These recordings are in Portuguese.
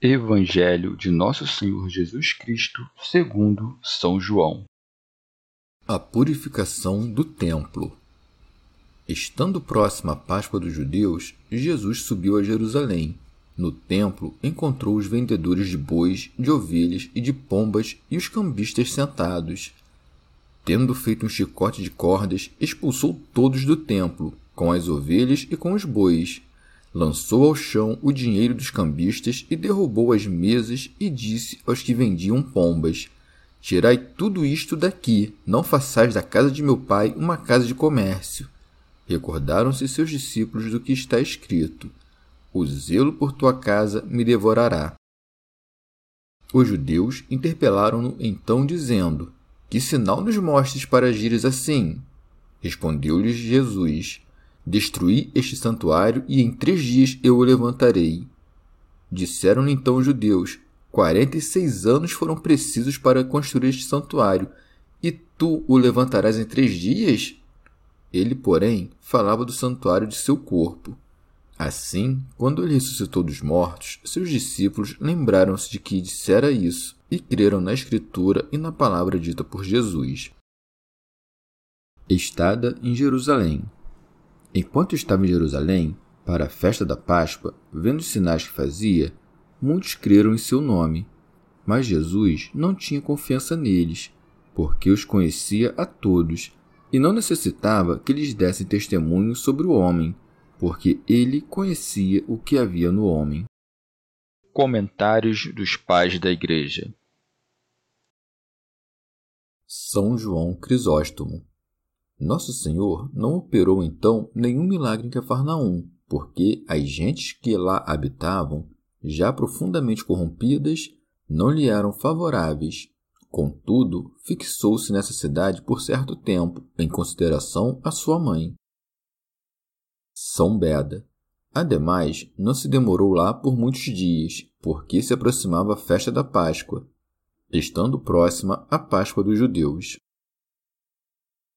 Evangelho de Nosso Senhor Jesus Cristo, segundo São João. A purificação do templo. Estando próxima a Páscoa dos judeus, Jesus subiu a Jerusalém. No templo, encontrou os vendedores de bois, de ovelhas e de pombas e os cambistas sentados. Tendo feito um chicote de cordas, expulsou todos do templo, com as ovelhas e com os bois lançou ao chão o dinheiro dos cambistas e derrubou as mesas e disse aos que vendiam pombas: Tirai tudo isto daqui, não façais da casa de meu pai uma casa de comércio. Recordaram-se seus discípulos do que está escrito: O zelo por tua casa me devorará. Os judeus interpelaram-no então, dizendo: Que sinal nos mostres para agires assim? Respondeu-lhes Jesus: Destruí este santuário e em três dias eu o levantarei. Disseram-lhe então os judeus: Quarenta e seis anos foram precisos para construir este santuário, e tu o levantarás em três dias? Ele, porém, falava do santuário de seu corpo. Assim, quando ele ressuscitou dos mortos, seus discípulos lembraram-se de que dissera isso e creram na Escritura e na palavra dita por Jesus. Estada em Jerusalém. Enquanto estava em Jerusalém, para a festa da Páscoa, vendo os sinais que fazia, muitos creram em seu nome. Mas Jesus não tinha confiança neles, porque os conhecia a todos, e não necessitava que lhes dessem testemunho sobre o homem, porque ele conhecia o que havia no homem. Comentários dos Pais da Igreja São João Crisóstomo nosso Senhor não operou então nenhum milagre em Cafarnaum, porque as gentes que lá habitavam, já profundamente corrompidas, não lhe eram favoráveis. Contudo, fixou-se nessa cidade por certo tempo, em consideração à sua mãe. São Beda. Ademais, não se demorou lá por muitos dias, porque se aproximava a festa da Páscoa, estando próxima a Páscoa dos judeus.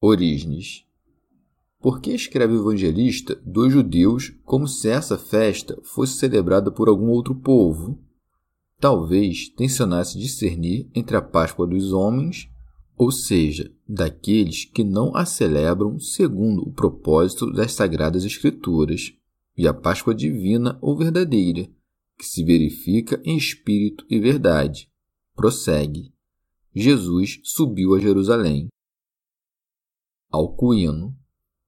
Orígenes. Por que escreve o evangelista dos judeus como se essa festa fosse celebrada por algum outro povo? Talvez tensionasse discernir entre a Páscoa dos homens, ou seja, daqueles que não a celebram segundo o propósito das Sagradas Escrituras, e a Páscoa divina ou verdadeira, que se verifica em espírito e verdade. Prossegue. Jesus subiu a Jerusalém. Alcuíno.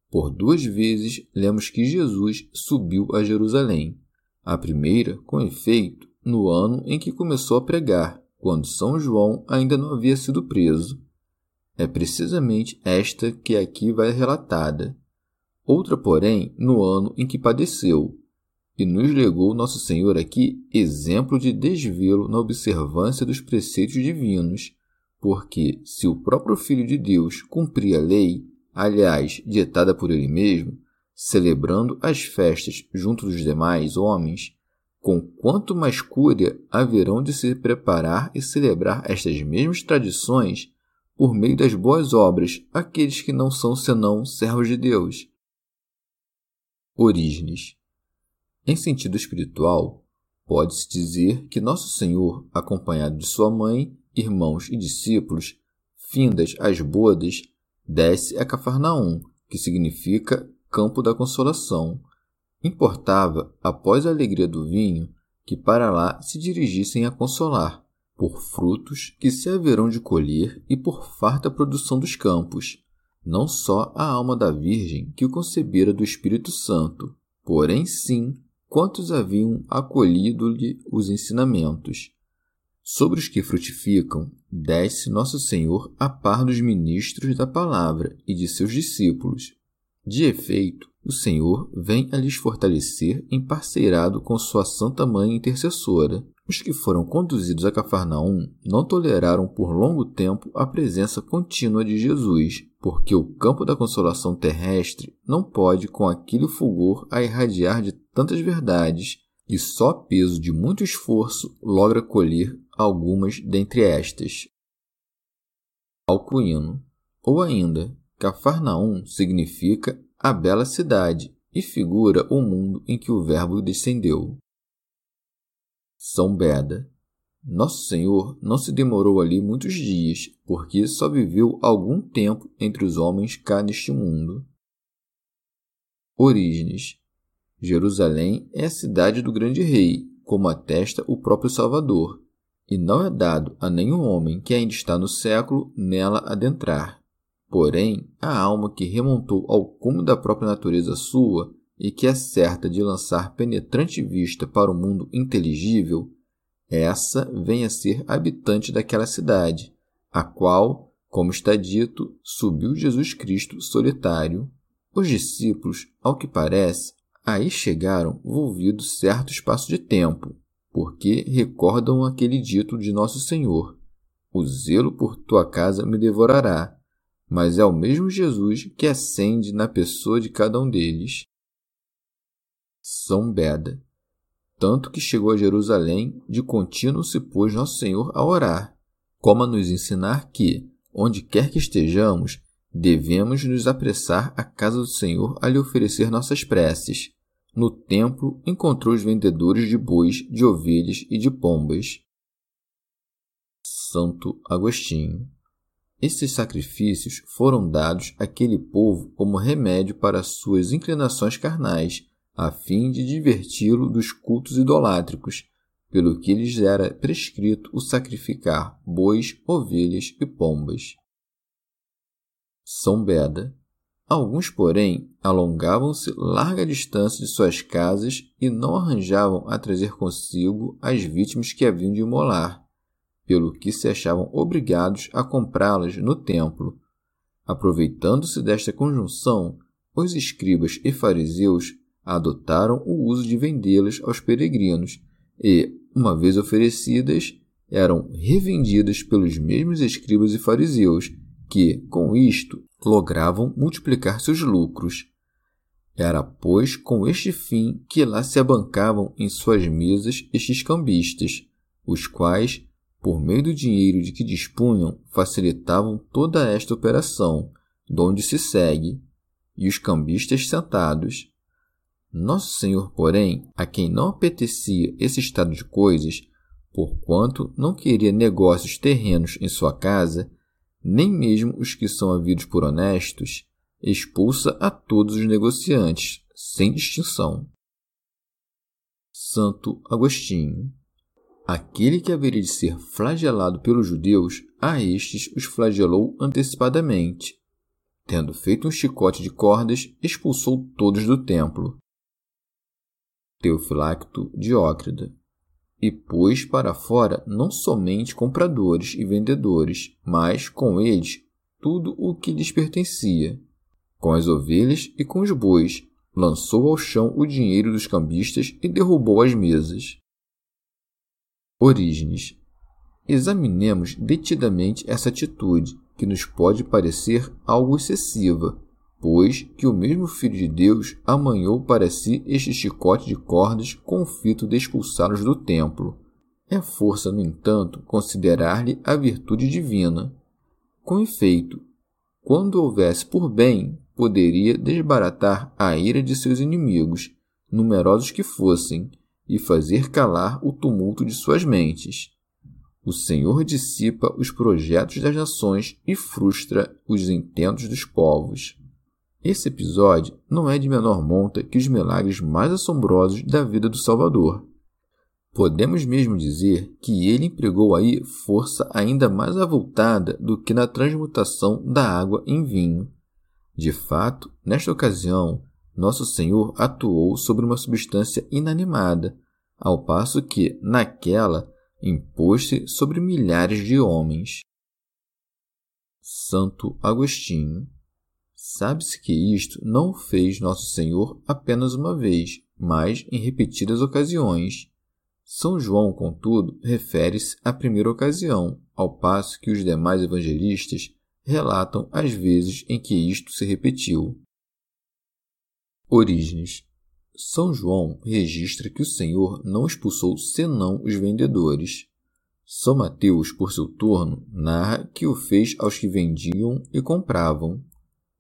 Por duas vezes lemos que Jesus subiu a Jerusalém. A primeira, com efeito, no ano em que começou a pregar, quando São João ainda não havia sido preso. É precisamente esta que aqui vai relatada. Outra, porém, no ano em que padeceu, e nos legou Nosso Senhor aqui exemplo de desvelo na observância dos preceitos divinos, porque se o próprio Filho de Deus cumpria a lei, aliás, ditada por ele mesmo, celebrando as festas junto dos demais homens, com quanto mais cúria haverão de se preparar e celebrar estas mesmas tradições por meio das boas obras aqueles que não são senão servos de Deus. Orígenes. Em sentido espiritual, pode-se dizer que Nosso Senhor, acompanhado de sua mãe, irmãos e discípulos, findas as bodas, desce a Cafarnaum, que significa campo da consolação. Importava, após a alegria do vinho, que para lá se dirigissem a consolar, por frutos que se haverão de colher e por farta produção dos campos, não só a alma da Virgem que o concebera do Espírito Santo, porém sim quantos haviam acolhido-lhe os ensinamentos. Sobre os que frutificam, desce Nosso Senhor a par dos ministros da palavra e de seus discípulos. De efeito, o Senhor vem a lhes fortalecer em parceirado com sua Santa Mãe intercessora. Os que foram conduzidos a Cafarnaum não toleraram por longo tempo a presença contínua de Jesus, porque o campo da consolação terrestre não pode, com aquele fulgor, a irradiar de tantas verdades, e só peso de muito esforço logra colher algumas dentre estas. Alcuíno, ou ainda, Cafarnaum significa a bela cidade e figura o mundo em que o Verbo descendeu. São Beda. Nosso Senhor não se demorou ali muitos dias, porque só viveu algum tempo entre os homens cá neste mundo. Orígenes. Jerusalém é a cidade do grande rei, como atesta o próprio Salvador, e não é dado a nenhum homem que ainda está no século nela adentrar. Porém, a alma que remontou ao cume da própria natureza sua e que é certa de lançar penetrante vista para o mundo inteligível, essa vem a ser habitante daquela cidade, a qual, como está dito, subiu Jesus Cristo solitário. Os discípulos, ao que parece, aí chegaram volvido certo espaço de tempo, porque recordam aquele dito de Nosso Senhor: O zelo por tua casa me devorará, mas é o mesmo Jesus que acende na pessoa de cada um deles. São Beda. Tanto que chegou a Jerusalém, de contínuo se pôs Nosso Senhor a orar, como a nos ensinar que, onde quer que estejamos, devemos nos apressar à casa do Senhor a lhe oferecer nossas preces, no templo encontrou os vendedores de bois, de ovelhas e de pombas. Santo Agostinho. Esses sacrifícios foram dados àquele povo como remédio para suas inclinações carnais, a fim de diverti-lo dos cultos idolátricos, pelo que lhes era prescrito o sacrificar bois, ovelhas e pombas. São Beda. Alguns, porém, alongavam-se larga distância de suas casas e não arranjavam a trazer consigo as vítimas que haviam de imolar, pelo que se achavam obrigados a comprá-las no templo. Aproveitando-se desta conjunção, os escribas e fariseus adotaram o uso de vendê-las aos peregrinos e, uma vez oferecidas, eram revendidas pelos mesmos escribas e fariseus, que, com isto, logravam multiplicar seus lucros. Era, pois, com este fim que lá se abancavam em suas mesas estes cambistas, os quais, por meio do dinheiro de que dispunham, facilitavam toda esta operação, donde se segue, e os cambistas sentados. Nosso Senhor, porém, a quem não apetecia esse estado de coisas, porquanto não queria negócios terrenos em sua casa, nem mesmo os que são havidos por honestos, expulsa a todos os negociantes, sem distinção. Santo Agostinho. Aquele que haveria de ser flagelado pelos judeus, a estes os flagelou antecipadamente. Tendo feito um chicote de cordas, expulsou todos do templo. Teofilacto Diócrida e pôs para fora não somente compradores e vendedores, mas com eles tudo o que lhes pertencia. Com as ovelhas e com os bois, lançou ao chão o dinheiro dos cambistas e derrubou as mesas. Orígenes. Examinemos detidamente essa atitude, que nos pode parecer algo excessiva, pois que o mesmo Filho de Deus amanhou para si este chicote de cordas com o fito de expulsá-los do templo. É força, no entanto, considerar-lhe a virtude divina. Com efeito, quando houvesse por bem, poderia desbaratar a ira de seus inimigos, numerosos que fossem, e fazer calar o tumulto de suas mentes. O Senhor dissipa os projetos das nações e frustra os intentos dos povos. Esse episódio não é de menor monta que os milagres mais assombrosos da vida do Salvador. Podemos mesmo dizer que ele empregou aí força ainda mais avultada do que na transmutação da água em vinho. De fato, nesta ocasião, nosso Senhor atuou sobre uma substância inanimada, ao passo que, naquela, impôs-se sobre milhares de homens. Santo Agostinho. Sabe-se que isto não fez Nosso Senhor apenas uma vez, mas em repetidas ocasiões. São João, contudo, refere-se à primeira ocasião, ao passo que os demais evangelistas relatam as vezes em que isto se repetiu. Orígenes. São João registra que o Senhor não expulsou senão os vendedores. São Mateus, por seu turno, narra que o fez aos que vendiam e compravam.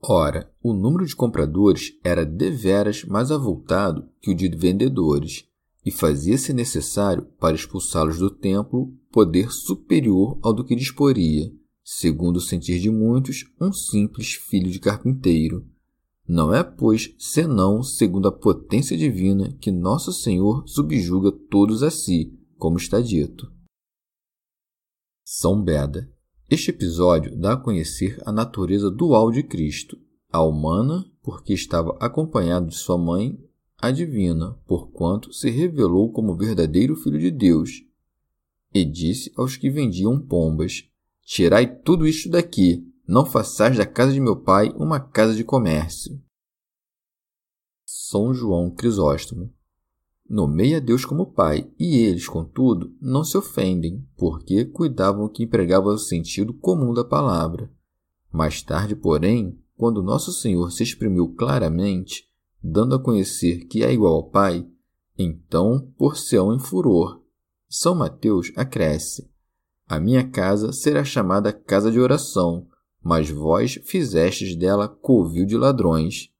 Ora, o número de compradores era deveras mais avultado que o de vendedores, e fazia-se necessário, para expulsá-los do templo, poder superior ao do que disporia, segundo o sentir de muitos, um simples filho de carpinteiro. Não é, pois, senão segundo a potência divina que nosso Senhor subjuga todos a si, como está dito. São Beda. Este episódio dá a conhecer a natureza dual de Cristo, a humana, porque estava acompanhado de sua mãe, a divina, porquanto se revelou como verdadeiro Filho de Deus. E disse aos que vendiam pombas: Tirai tudo isto daqui, não façais da casa de meu pai uma casa de comércio. São João Crisóstomo. Nomeia Deus como Pai, e eles, contudo, não se ofendem, porque cuidavam que empregava o sentido comum da palavra. Mais tarde, porém, quando Nosso Senhor se exprimiu claramente, dando a conhecer que é igual ao Pai, então por-se-ão em furor. São Mateus acresce: A minha casa será chamada casa de oração, mas vós fizestes dela covil de ladrões.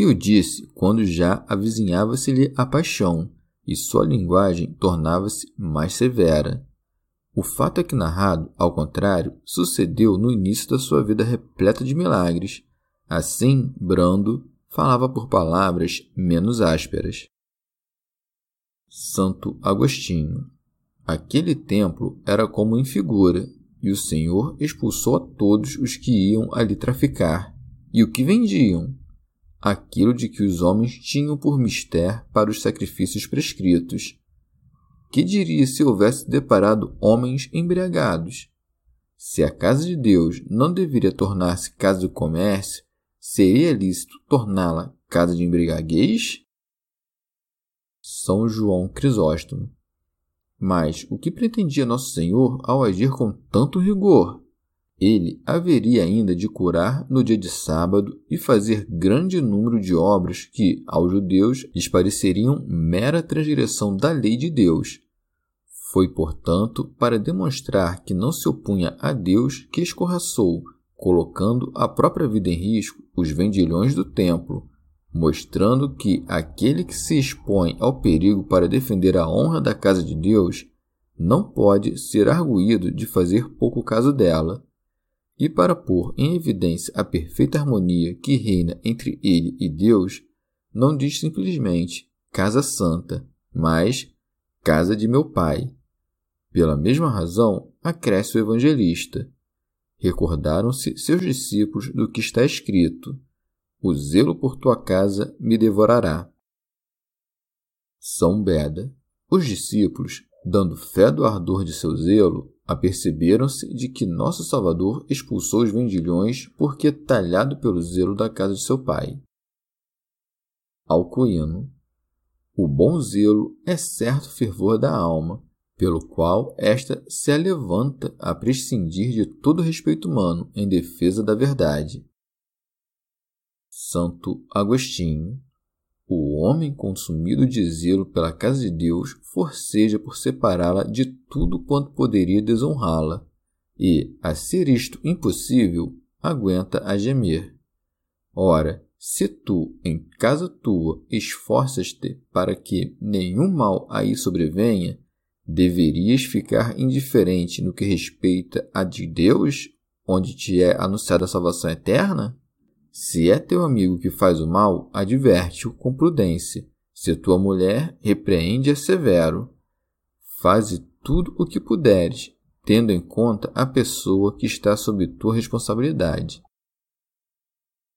E o disse quando já avizinhava-se-lhe a paixão, e sua linguagem tornava-se mais severa. O fato é que narrado, ao contrário, sucedeu no início da sua vida repleta de milagres. Assim, brando, falava por palavras menos ásperas. Santo Agostinho. Aquele templo era como em figura, e o Senhor expulsou a todos os que iam ali traficar, e o que vendiam, aquilo de que os homens tinham por mister para os sacrifícios prescritos. Que diria se houvesse deparado homens embriagados? Se a casa de Deus não deveria tornar-se casa de comércio, seria lícito torná-la casa de embriaguez? São João Crisóstomo mas o que pretendia Nosso Senhor ao agir com tanto rigor? Ele haveria ainda de curar no dia de sábado e fazer grande número de obras que, aos judeus, lhes pareceriam mera transgressão da lei de Deus. Foi, portanto, para demonstrar que não se opunha a Deus que escorraçou, colocando a própria vida em risco, os vendilhões do templo, mostrando que aquele que se expõe ao perigo para defender a honra da casa de Deus não pode ser arguído de fazer pouco caso dela. E para pôr em evidência a perfeita harmonia que reina entre ele e Deus, não diz simplesmente casa santa, mas casa de meu pai. Pela mesma razão, acresce o evangelista. Recordaram-se seus discípulos do que está escrito: o zelo por tua casa me devorará. São Beda. Os discípulos, dando fé do ardor de seu zelo, aperceberam-se de que nosso Salvador expulsou os vendilhões porque talhado pelo zelo da casa de seu pai. Alcuíno. O bom zelo é certo fervor da alma, pelo qual esta se levanta a prescindir de todo respeito humano em defesa da verdade. Santo Agostinho. O homem consumido de zelo pela casa de Deus forceja por separá-la de tudo quanto poderia desonrá-la, e, a ser isto impossível, aguenta a gemer. Ora, se tu, em casa tua, esforças-te para que nenhum mal aí sobrevenha, deverias ficar indiferente no que respeita a de Deus, onde te é anunciada a salvação eterna? Se é teu amigo que faz o mal, adverte-o com prudência. Se tua mulher, repreende-a severo. Faze tudo o que puderes, tendo em conta a pessoa que está sob tua responsabilidade.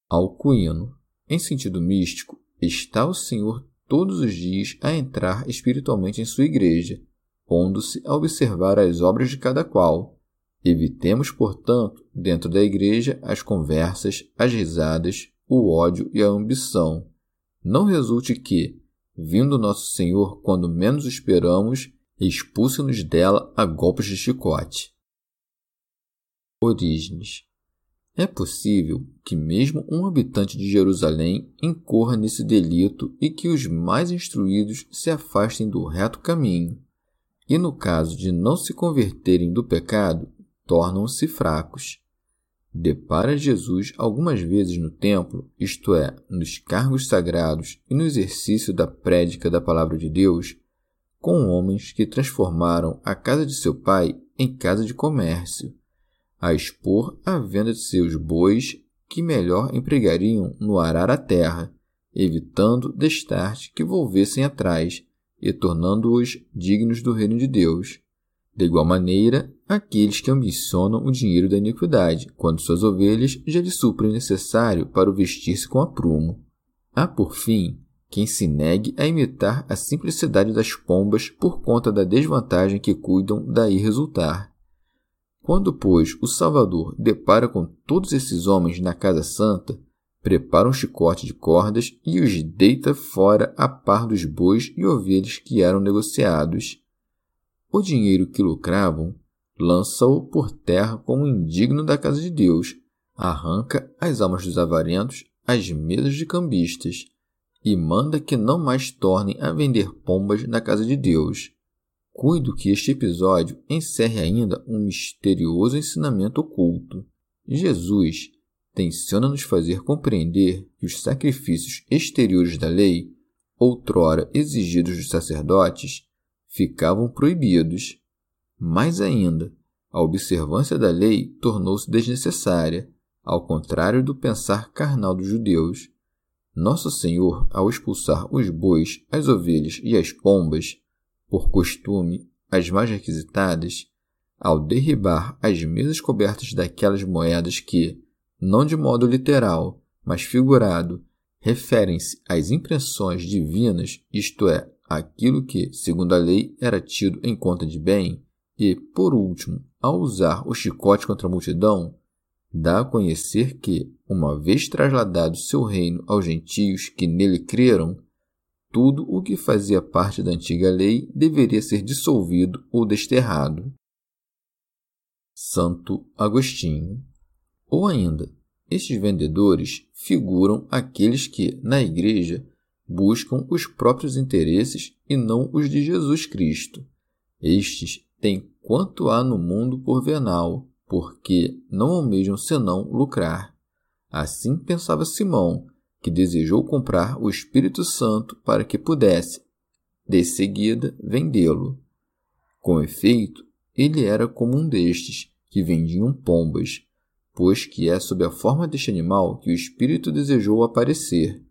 Alcuíno. Em sentido místico, está o Senhor todos os dias a entrar espiritualmente em sua igreja, pondo-se a observar as obras de cada qual. Evitemos, portanto, dentro da igreja, as conversas, as risadas, o ódio e a ambição. Não resulte que, vindo nosso Senhor quando menos esperamos, expulse-nos dela a golpes de chicote. Orígenes. É possível que mesmo um habitante de Jerusalém incorra nesse delito e que os mais instruídos se afastem do reto caminho, e no caso de não se converterem do pecado, tornam-se fracos. Depara Jesus algumas vezes no templo, isto é, nos cargos sagrados e no exercício da prédica da palavra de Deus, com homens que transformaram a casa de seu pai em casa de comércio a expor a venda de seus bois que melhor empregariam no arar a terra, evitando destarte que volvessem atrás e tornando-os dignos do reino de Deus. De igual maneira, aqueles que ambicionam o dinheiro da iniquidade, quando suas ovelhas já lhe suprem o necessário para o vestir-se com aprumo. Há, por fim, quem se negue a imitar a simplicidade das pombas por conta da desvantagem que cuidam daí resultar. Quando, pois, o Salvador depara com todos esses homens na Casa Santa, prepara um chicote de cordas e os deita fora a par dos bois e ovelhas que eram negociados. O dinheiro que lucravam lança-o por terra como indigno da casa de Deus, arranca as almas dos avarentos às mesas de cambistas e manda que não mais tornem a vender pombas na casa de Deus. Cuido que este episódio encerre ainda um misterioso ensinamento oculto. Jesus tenciona nos fazer compreender que os sacrifícios exteriores da lei, outrora exigidos dos sacerdotes, ficavam proibidos. Mais ainda, a observância da lei tornou-se desnecessária, ao contrário do pensar carnal dos judeus. Nosso Senhor, ao expulsar os bois, as ovelhas e as pombas, por costume, as mais requisitadas, ao derribar as mesas cobertas daquelas moedas que, não de modo literal, mas figurado, referem-se às impressões divinas, isto é, aquilo que, segundo a lei, era tido em conta de bem, e, por último, ao usar o chicote contra a multidão, dá a conhecer que, uma vez trasladado seu reino aos gentios que nele creram, tudo o que fazia parte da antiga lei deveria ser dissolvido ou desterrado. Santo Agostinho. Ou ainda, estes vendedores figuram aqueles que, na Igreja, buscam os próprios interesses e não os de Jesus Cristo. Estes têm quanto há no mundo por venal, porque não almejam senão lucrar. Assim pensava Simão, que desejou comprar o Espírito Santo para que pudesse, de seguida, vendê-lo. Com efeito, ele era como um destes que vendiam pombas, pois que é sob a forma deste animal que o Espírito desejou aparecer.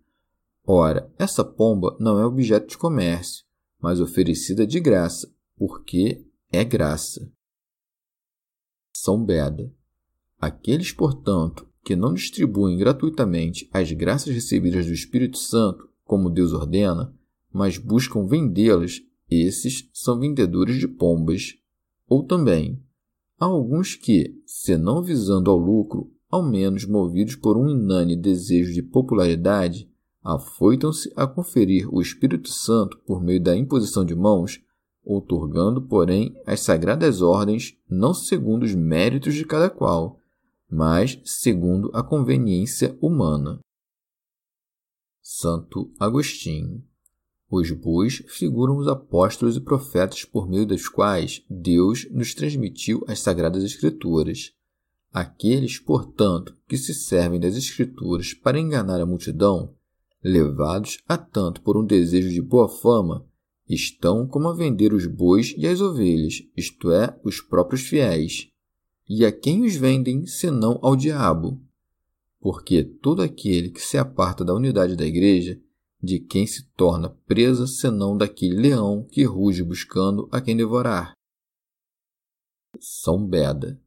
Ora, essa pomba não é objeto de comércio, mas oferecida de graça, porque é graça. São Beda. Aqueles, portanto, que não distribuem gratuitamente as graças recebidas do Espírito Santo, como Deus ordena, mas buscam vendê-las, esses são vendedores de pombas. Ou também, há alguns que, se não visando ao lucro, ao menos movidos por um inane desejo de popularidade, afoitam-se a conferir o Espírito Santo por meio da imposição de mãos, outorgando, porém, as sagradas ordens não segundo os méritos de cada qual, mas segundo a conveniência humana. Santo Agostinho. Os bois figuram os apóstolos e profetas por meio dos quais Deus nos transmitiu as Sagradas Escrituras. Aqueles, portanto, que se servem das Escrituras para enganar a multidão, levados a tanto por um desejo de boa fama, estão como a vender os bois e as ovelhas, isto é, os próprios fiéis e a quem os vendem senão ao diabo? Porque todo aquele que se aparta da unidade da igreja de quem se torna presa senão daquele leão que ruge buscando a quem devorar. São Beda.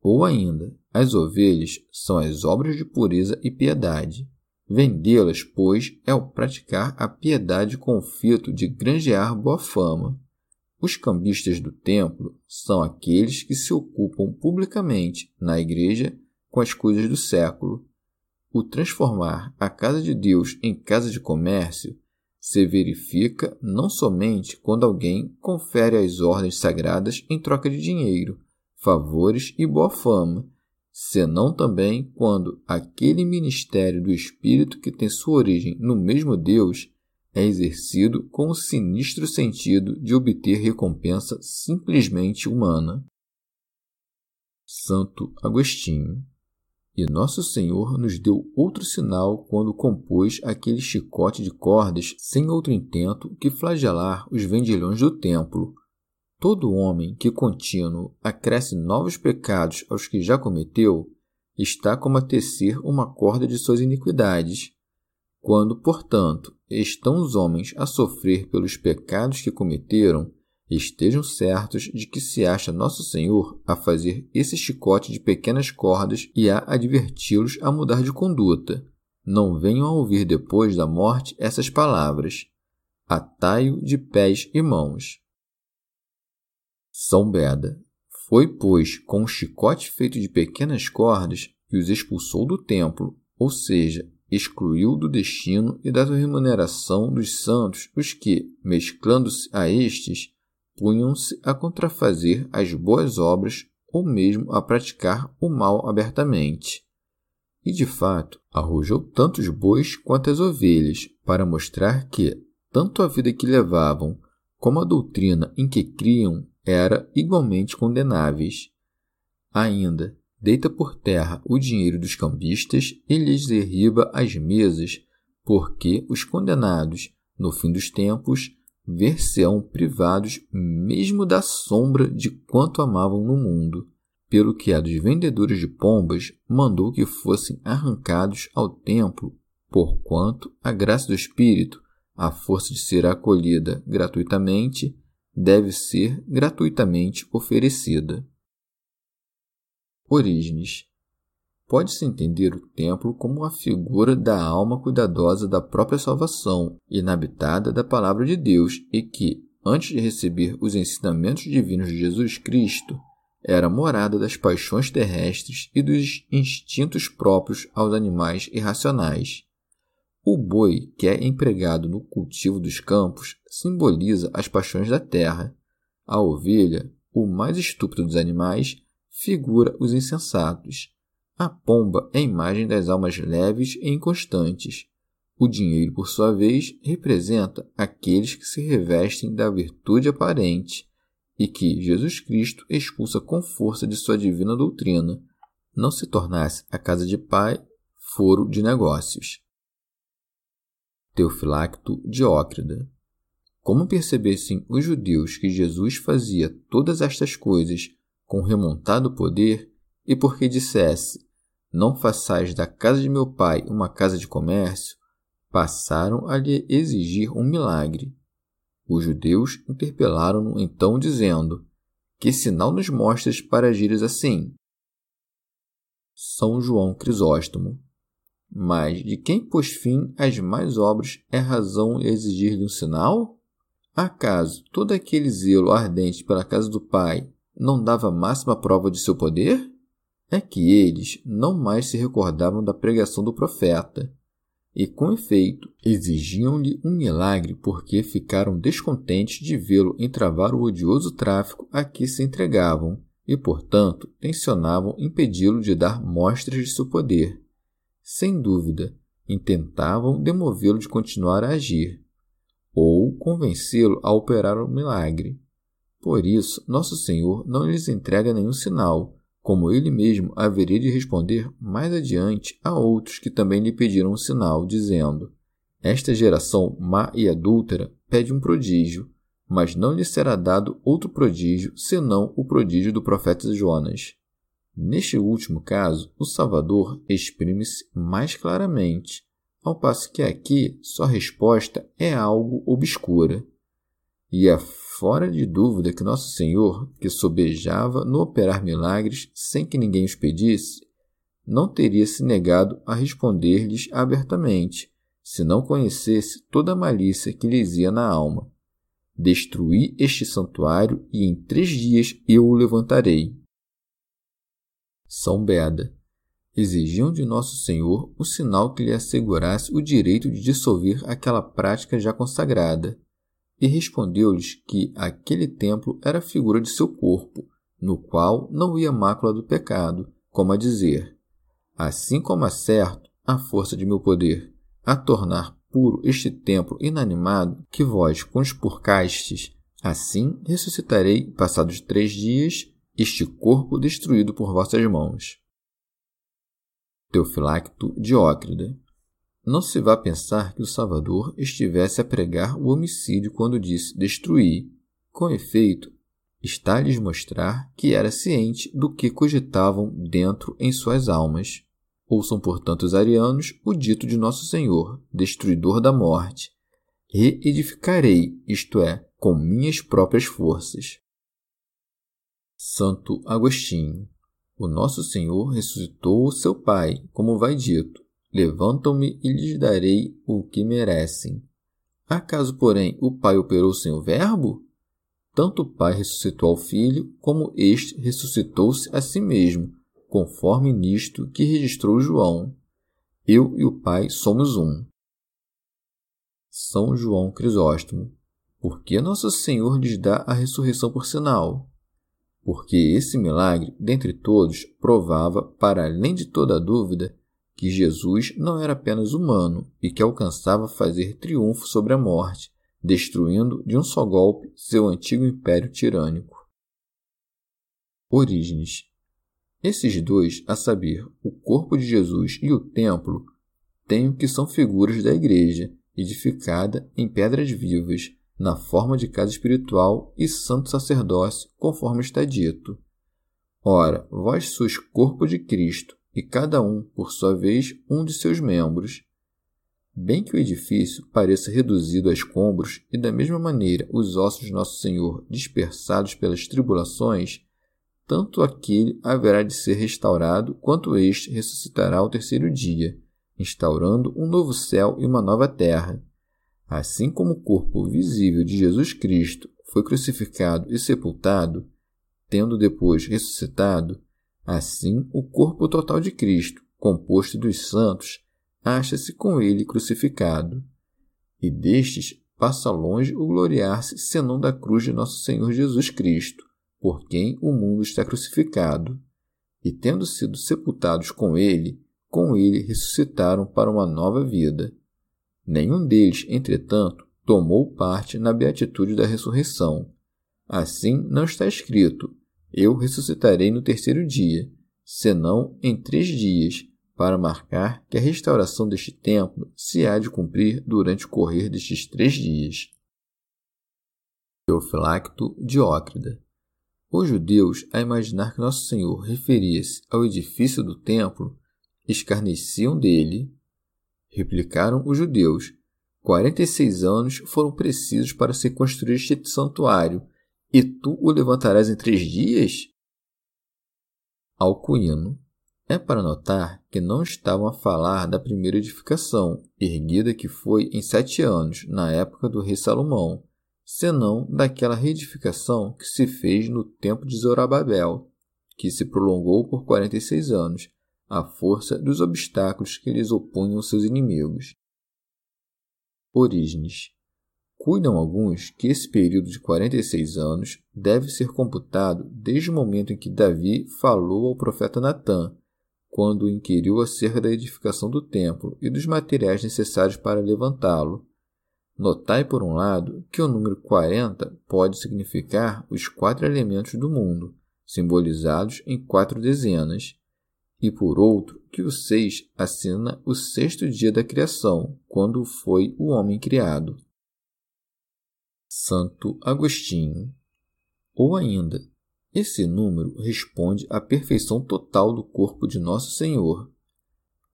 Ou ainda, as ovelhas são as obras de pureza e piedade. Vendê-las, pois, é o praticar a piedade com o fito de granjear boa fama. Os cambistas do templo são aqueles que se ocupam publicamente na igreja com as coisas do século. O transformar a casa de Deus em casa de comércio se verifica não somente quando alguém confere as ordens sagradas em troca de dinheiro, favores e boa fama, senão também quando aquele ministério do Espírito que tem sua origem no mesmo Deus é exercido com o sinistro sentido de obter recompensa simplesmente humana. Santo Agostinho. E Nosso Senhor nos deu outro sinal quando compôs aquele chicote de cordas sem outro intento que flagelar os vendilhões do templo. Todo homem que contínuo acresce novos pecados aos que já cometeu está como a tecer uma corda de suas iniquidades. Quando, portanto, estão os homens a sofrer pelos pecados que cometeram, estejam certos de que se acha Nosso Senhor a fazer esse chicote de pequenas cordas e a adverti-los a mudar de conduta. Não venham a ouvir depois da morte essas palavras: Atai-o de pés e mãos. São Beda. Foi, pois, com um chicote feito de pequenas cordas que os expulsou do templo, ou seja, excluiu do destino e da remuneração dos santos os que, mesclando-se a estes, punham-se a contrafazer as boas obras ou mesmo a praticar o mal abertamente. E de fato, arrojou tanto os bois quanto as ovelhas, para mostrar que, tanto a vida que levavam como a doutrina em que criam era igualmente condenáveis. Ainda, deita por terra o dinheiro dos cambistas e lhes derriba as mesas, porque os condenados, no fim dos tempos, ver-se-ão privados mesmo da sombra de quanto amavam no mundo, pelo que a dos vendedores de pombas mandou que fossem arrancados ao templo, porquanto a graça do Espírito, a força de ser acolhida gratuitamente, deve ser gratuitamente oferecida. Orígenes Pode-se entender o templo como a figura da alma cuidadosa da própria salvação, inabitada da palavra de Deus, e que, antes de receber os ensinamentos divinos de Jesus Cristo, era morada das paixões terrestres e dos instintos próprios aos animais irracionais. O boi, que é empregado no cultivo dos campos, simboliza as paixões da terra. A ovelha, o mais estúpido dos animais, figura os insensatos a pomba é a imagem das almas leves e inconstantes. O dinheiro, por sua vez, representa aqueles que se revestem da virtude aparente e que Jesus Cristo expulsa com força de sua divina doutrina, não se tornasse a casa de pai foro de negócios. Teofilacto Diócrida Como percebessem os judeus que Jesus fazia todas estas coisas com remontado poder, e porque dissesse não façais da casa de meu pai uma casa de comércio, passaram a lhe exigir um milagre. Os judeus interpelaram-no então, dizendo: Que sinal nos mostras para agires assim? São João Crisóstomo. Mas de quem pôs fim às mais obras é razão exigir-lhe um sinal? Acaso todo aquele zelo ardente pela casa do Pai não dava máxima prova de seu poder? é que eles não mais se recordavam da pregação do profeta, e com efeito exigiam-lhe um milagre porque ficaram descontentes de vê-lo entravar o odioso tráfico a que se entregavam e, portanto, tensionavam impedi-lo de dar mostras de seu poder. Sem dúvida, intentavam demovê-lo de continuar a agir, ou convencê-lo a operar o um milagre. Por isso, Nosso Senhor não lhes entrega nenhum sinal, como ele mesmo haveria de responder mais adiante a outros que também lhe pediram um sinal, dizendo: Esta geração má e adúltera pede um prodígio, mas não lhe será dado outro prodígio senão o prodígio do profeta Jonas. Neste último caso, o Salvador exprime-se mais claramente, ao passo que aqui sua resposta é algo obscura. E é fora de dúvida que Nosso Senhor, que sobejava no operar milagres sem que ninguém os pedisse, não teria se negado a responder-lhes abertamente, se não conhecesse toda a malícia que lhes ia na alma. Destruí este santuário e em três dias eu o levantarei. São Beda. Exigiam de Nosso Senhor o sinal que lhe assegurasse o direito de dissolver aquela prática já consagrada e respondeu-lhes que aquele templo era a figura de seu corpo, no qual não ia mácula do pecado, como a dizer: Assim como é certo a força de meu poder a tornar puro este templo inanimado que vós conspurcastes, assim ressuscitarei, passados três dias, este corpo destruído por vossas mãos. Teofilacto Diócrida não se vá pensar que o Salvador estivesse a pregar o homicídio quando disse destruir. Com efeito, está a lhes mostrar que era ciente do que cogitavam dentro em suas almas. Ouçam, portanto, os arianos o dito de Nosso Senhor, destruidor da morte. Reedificarei, isto é, com minhas próprias forças. Santo Agostinho. O Nosso Senhor ressuscitou o seu Pai, como vai dito, Levantam-me e lhes darei o que merecem. Acaso, porém, o Pai operou sem o Verbo? Tanto o Pai ressuscitou ao Filho, como este ressuscitou-se a si mesmo, conforme nisto que registrou João. Eu e o Pai somos um. São João Crisóstomo. Por que Nosso Senhor lhes dá a ressurreição por sinal? Porque esse milagre, dentre todos, provava, para além de toda dúvida, que Jesus não era apenas humano e que alcançava fazer triunfo sobre a morte, destruindo de um só golpe seu antigo império tirânico. Orígenes. Esses dois, a saber, o corpo de Jesus e o templo, têm o que são figuras da igreja, edificada em pedras vivas, na forma de casa espiritual e santo sacerdócio, conforme está dito. Ora, vós sois corpo de Cristo, e cada um, por sua vez, um de seus membros. Bem que o edifício pareça reduzido a escombros e, da mesma maneira, os ossos de Nosso Senhor dispersados pelas tribulações, tanto aquele haverá de ser restaurado, quanto este ressuscitará ao terceiro dia, instaurando um novo céu e uma nova terra. Assim como o corpo visível de Jesus Cristo foi crucificado e sepultado, tendo depois ressuscitado, Assim, o corpo total de Cristo, composto dos santos, acha-se com ele crucificado. E destes passa longe o gloriar-se senão da cruz de nosso Senhor Jesus Cristo, por quem o mundo está crucificado. E tendo sido sepultados com ele, com ele ressuscitaram para uma nova vida. Nenhum deles, entretanto, tomou parte na beatitude da ressurreição. Assim não está escrito: eu ressuscitarei no terceiro dia, senão em três dias, para marcar que a restauração deste templo se há de cumprir durante o correr destes três dias. Teofilacto Diócrida Os judeus, a imaginar que Nosso Senhor referia-se ao edifício do templo, escarneciam dele. Replicaram os judeus: Quarenta e seis anos foram precisos para se construir este santuário, e tu o levantarás em três dias? Alcuíno. É para notar que não estavam a falar da primeira edificação, erguida que foi em sete anos, na época do rei Salomão, senão daquela reedificação que se fez no tempo de Zorobabel, que se prolongou por quarenta e seis anos, à força dos obstáculos que lhes opunham seus inimigos. Orígenes Cuidam alguns que esse período de 46 anos deve ser computado desde o momento em que Davi falou ao profeta Natã, quando o inquiriu acerca da edificação do templo e dos materiais necessários para levantá-lo. Notai, por um lado, que o número 40 pode significar os quatro elementos do mundo, simbolizados em quatro dezenas, e por outro, que o 6 assina o sexto dia da criação, quando foi o homem criado. Santo Agostinho. Ou ainda, esse número responde à perfeição total do corpo de Nosso Senhor.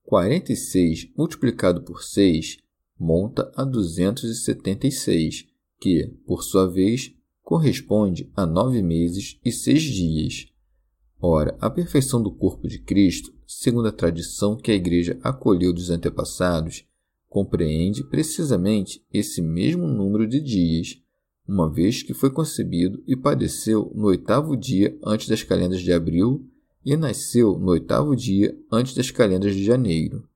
46 multiplicado por 6 monta a 276, que, por sua vez, corresponde a nove meses e seis dias. Ora, a perfeição do corpo de Cristo, segundo a tradição que a Igreja acolheu dos antepassados, compreende precisamente esse mesmo número de dias, uma vez que foi concebido e padeceu no oitavo dia antes das calendas de abril e nasceu no oitavo dia antes das calendas de janeiro.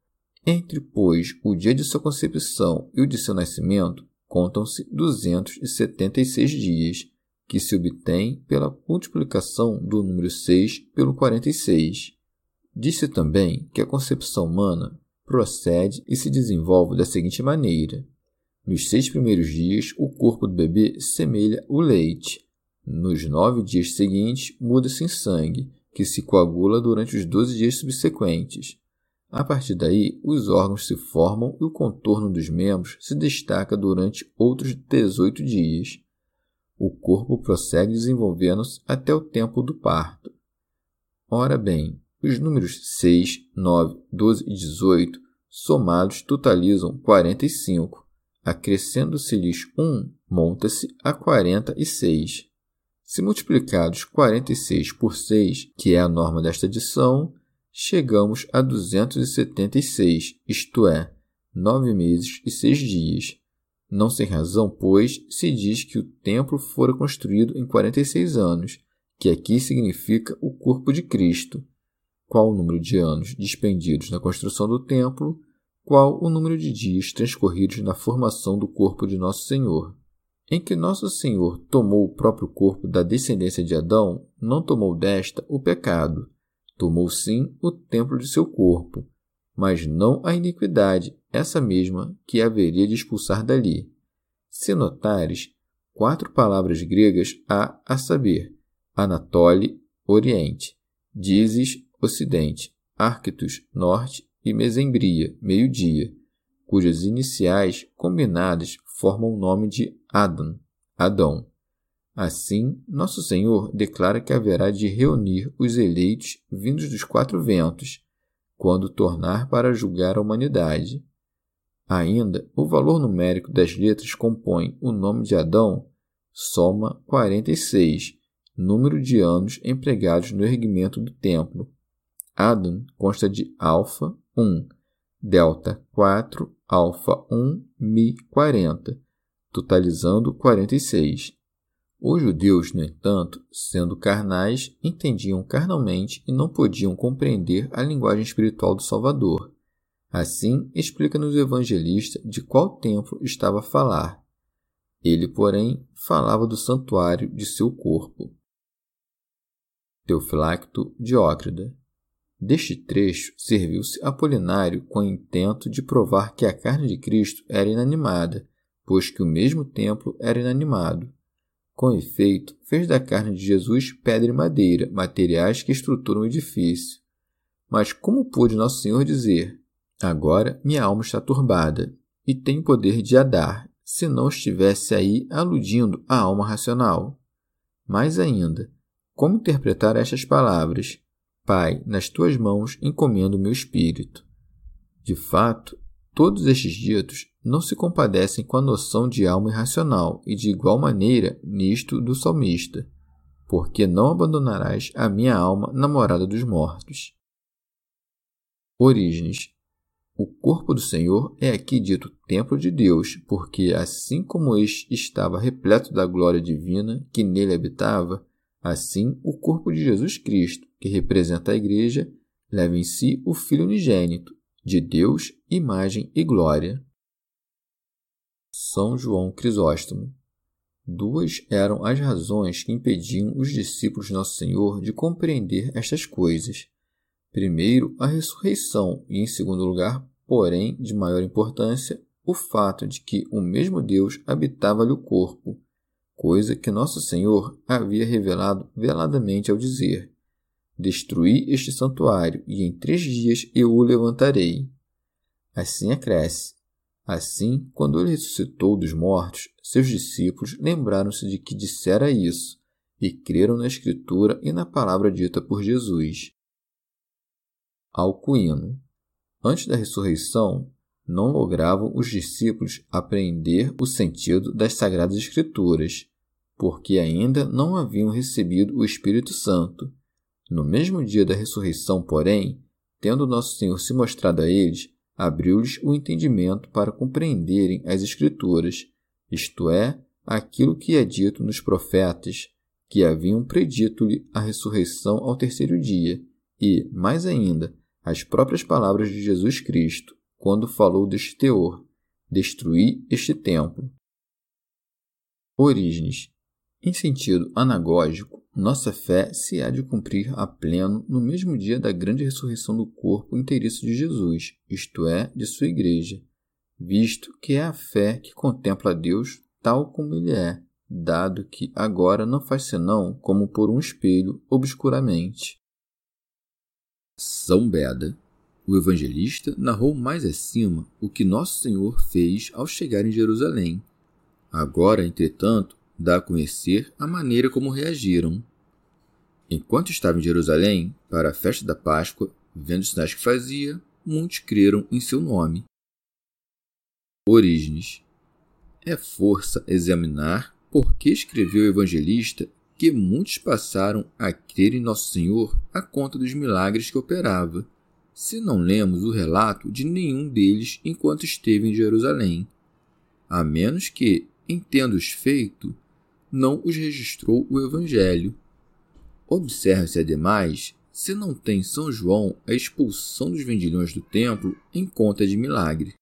Entre, pois, o dia de sua concepção e o de seu nascimento, contam-se 276 dias, que se obtém pela multiplicação do número 6 pelo 46. Disse também que a concepção humana procede e se desenvolve da seguinte maneira: nos seis primeiros dias, o corpo do bebê semelha o leite. Nos nove dias seguintes, muda-se em sangue, que se coagula durante os doze dias subsequentes. A partir daí, os órgãos se formam e o contorno dos membros se destaca durante outros 18 dias. O corpo prossegue desenvolvendo-se até o tempo do parto. Ora bem, os números 6, 9, 12 e 18 somados totalizam 45. Acrescendo-se-lhes 1, monta-se a 46. Se multiplicados 46 por 6, que é a norma desta adição, chegamos a 276, isto é, nove meses e seis dias. Não sem razão, pois, se diz que o templo fora construído em 46 anos, que aqui significa o corpo de Cristo. Qual o número de anos dispendidos na construção do templo, qual o número de dias transcorridos na formação do corpo de Nosso Senhor. Em que Nosso Senhor tomou o próprio corpo da descendência de Adão, não tomou desta o pecado, Tomou sim o templo de seu corpo, mas não a iniquidade, essa mesma que haveria de expulsar dali. Se notares, quatro palavras gregas há a saber: Anatole, Oriente, Dizes, Ocidente, Arctus, Norte. E Mesembria, meio-dia, cujas iniciais combinadas formam o nome de Adão, Adão. Assim, Nosso Senhor declara que haverá de reunir os eleitos vindos dos quatro ventos, quando tornar para julgar a humanidade. Ainda, o valor numérico das letras compõe o nome de Adão, soma 46, número de anos empregados no erguimento do templo. Adam consta de alfa 1, delta 4, alfa 1, mi 40, totalizando 46. Os judeus, no entanto, sendo carnais, entendiam carnalmente e não podiam compreender a linguagem espiritual do Salvador. Assim, explica-nos o evangelista de qual templo estava a falar. Ele, porém, falava do santuário de seu corpo. Teofilacto Diócrida. Deste trecho serviu-se Apolinário com o intento de provar que a carne de Cristo era inanimada, pois que o mesmo templo era inanimado. Com efeito, fez da carne de Jesus pedra e madeira, materiais que estruturam o edifício. Mas como pôde Nosso Senhor dizer: Agora minha alma está turbada e tem poder de adar, se não estivesse aí aludindo à alma racional? Mais ainda, como interpretar estas palavras? Pai, nas tuas mãos encomendo o meu espírito. De fato, todos estes ditos não se compadecem com a noção de alma irracional e de igual maneira nisto do salmista, porque não abandonarás a minha alma na morada dos mortos. Orígenes. O corpo do Senhor é aqui dito templo de Deus, porque assim como este estava repleto da glória divina que nele habitava, assim o corpo de Jesus Cristo, que representa a igreja, leva em si o Filho unigênito, de Deus, imagem e glória. São João Crisóstomo. Duas eram as razões que impediam os discípulos de Nosso Senhor de compreender estas coisas. Primeiro, a ressurreição, e, em segundo lugar, porém, de maior importância, o fato de que o mesmo Deus habitava-lhe o corpo, coisa que Nosso Senhor havia revelado veladamente ao dizer: Destruí este santuário, e em três dias eu o levantarei. Assim acresce: Assim, quando ele ressuscitou dos mortos, seus discípulos lembraram-se de que dissera isso e creram na Escritura e na palavra dita por Jesus. Alcuíno. Antes da ressurreição, não logravam os discípulos apreender o sentido das Sagradas Escrituras, porque ainda não haviam recebido o Espírito Santo. No mesmo dia da ressurreição, porém, tendo Nosso Senhor se mostrado a eles, abriu-lhes o entendimento para compreenderem as Escrituras, isto é, aquilo que é dito nos profetas, que haviam predito-lhe a ressurreição ao terceiro dia, e, mais ainda, as próprias palavras de Jesus Cristo, quando falou deste teor: destruir este templo. Orígenes. Em sentido anagógico, nossa fé se há de cumprir a pleno no mesmo dia da grande ressurreição do corpo inteiriço de Jesus, isto é, de sua Igreja, visto que é a fé que contempla Deus tal como ele é, dado que agora não faz senão como por um espelho obscuramente. São Beda o evangelista narrou mais acima o que Nosso Senhor fez ao chegar em Jerusalém. Agora, entretanto, dá a conhecer a maneira como reagiram. Enquanto estava em Jerusalém, para a festa da Páscoa, vendo os sinais que fazia, muitos creram em seu nome. Orígenes. É força examinar por que escreveu o evangelista que muitos passaram a crer em Nosso Senhor a conta dos milagres que operava se não lemos o relato de nenhum deles enquanto esteve em Jerusalém, a menos que, em tendo-os feito, não os registrou o Evangelho. Observe-se, ademais, se não tem São João a expulsão dos vendilhões do templo em conta de milagre.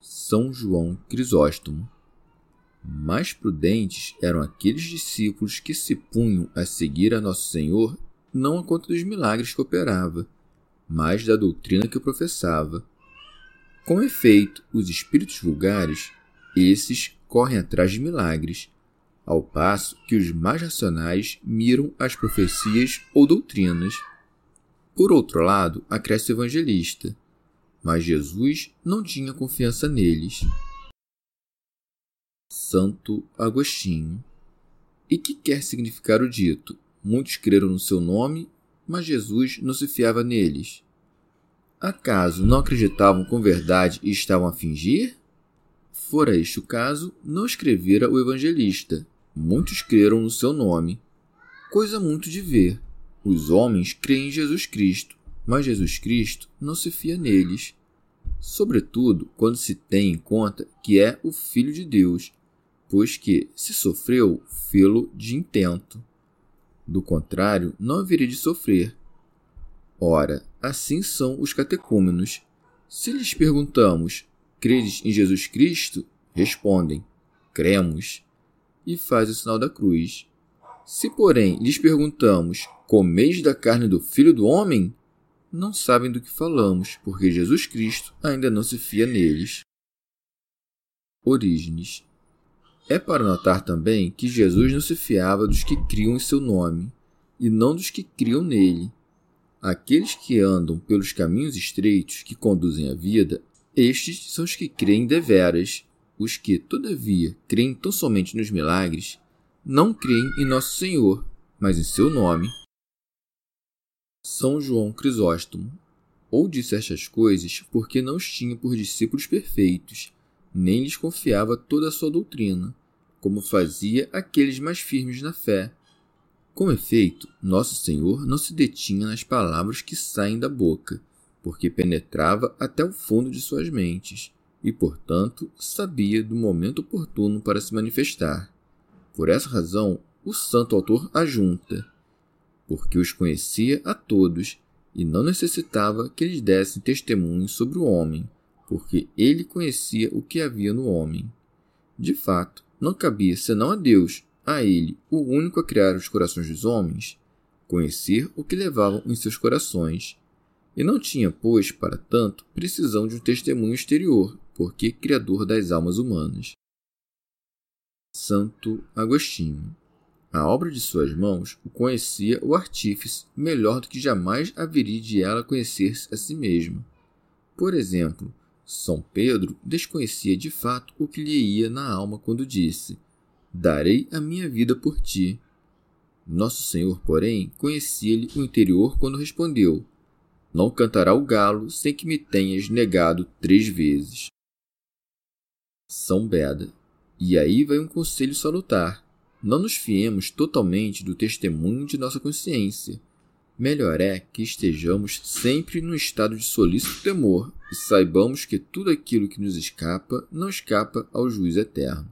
São João Crisóstomo. Mais prudentes eram aqueles discípulos que se punham a seguir a Nosso Senhor não a conta dos milagres que operava, mas da doutrina que professava. Com efeito, os espíritos vulgares, esses correm atrás de milagres, ao passo que os mais racionais miram as profecias ou doutrinas. Por outro lado, acresce o evangelista, mas Jesus não tinha confiança neles. Santo Agostinho. E que quer significar o dito? Muitos creram no seu nome mas Jesus não se fiava neles. Acaso não acreditavam com verdade e estavam a fingir? Fora este o caso, não escrevera o evangelista. Muitos creram no seu nome. Coisa muito de ver. Os homens creem em Jesus Cristo, mas Jesus Cristo não se fia neles. Sobretudo quando se tem em conta que é o Filho de Deus, pois que, se sofreu, fê-lo de intento. Do contrário, não haveria de sofrer. Ora, assim são os catecúmenos. Se lhes perguntamos, credes em Jesus Cristo? Respondem, cremos, e faz o sinal da cruz. Se, porém, lhes perguntamos, comeis da carne do Filho do Homem? Não sabem do que falamos, porque Jesus Cristo ainda não se fia neles. Orígenes é para notar também que Jesus não se fiava dos que criam em seu nome, e não dos que criam nele. Aqueles que andam pelos caminhos estreitos que conduzem à vida, estes são os que creem deveras. Os que, todavia, creem tão somente nos milagres, não creem em Nosso Senhor, mas em seu nome. São João Crisóstomo ou disse estas coisas porque não os tinha por discípulos perfeitos, nem lhes confiava toda a sua doutrina, como fazia aqueles mais firmes na fé. Com efeito, nosso Senhor não se detinha nas palavras que saem da boca, porque penetrava até o fundo de suas mentes e, portanto, sabia do momento oportuno para se manifestar. Por essa razão, o santo autor ajunta, porque os conhecia a todos e não necessitava que lhes dessem testemunho sobre o homem, porque ele conhecia o que havia no homem. De fato, não cabia senão a Deus, a ele, o único a criar os corações dos homens, conhecer o que levavam em seus corações. E não tinha, pois, para tanto, precisão de um testemunho exterior, porque criador das almas humanas. Santo Agostinho. A obra de suas mãos o conhecia o artífice melhor do que jamais haveria de ela conhecer-se a si mesmo. Por exemplo, são Pedro desconhecia de fato o que lhe ia na alma quando disse: Darei a minha vida por ti. Nosso Senhor, porém, conhecia-lhe o interior quando respondeu: Não cantará o galo sem que me tenhas negado três vezes. São Beda. E aí vai um conselho salutar. Não nos fiemos totalmente do testemunho de nossa consciência. Melhor é que estejamos sempre no estado de solícito temor e saibamos que tudo aquilo que nos escapa não escapa ao juiz eterno.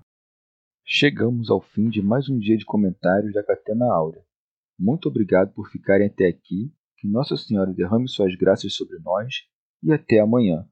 Chegamos ao fim de mais um dia de comentários da Catena Áurea. Muito obrigado por ficarem até aqui, que Nossa Senhora derrame suas graças sobre nós e até amanhã.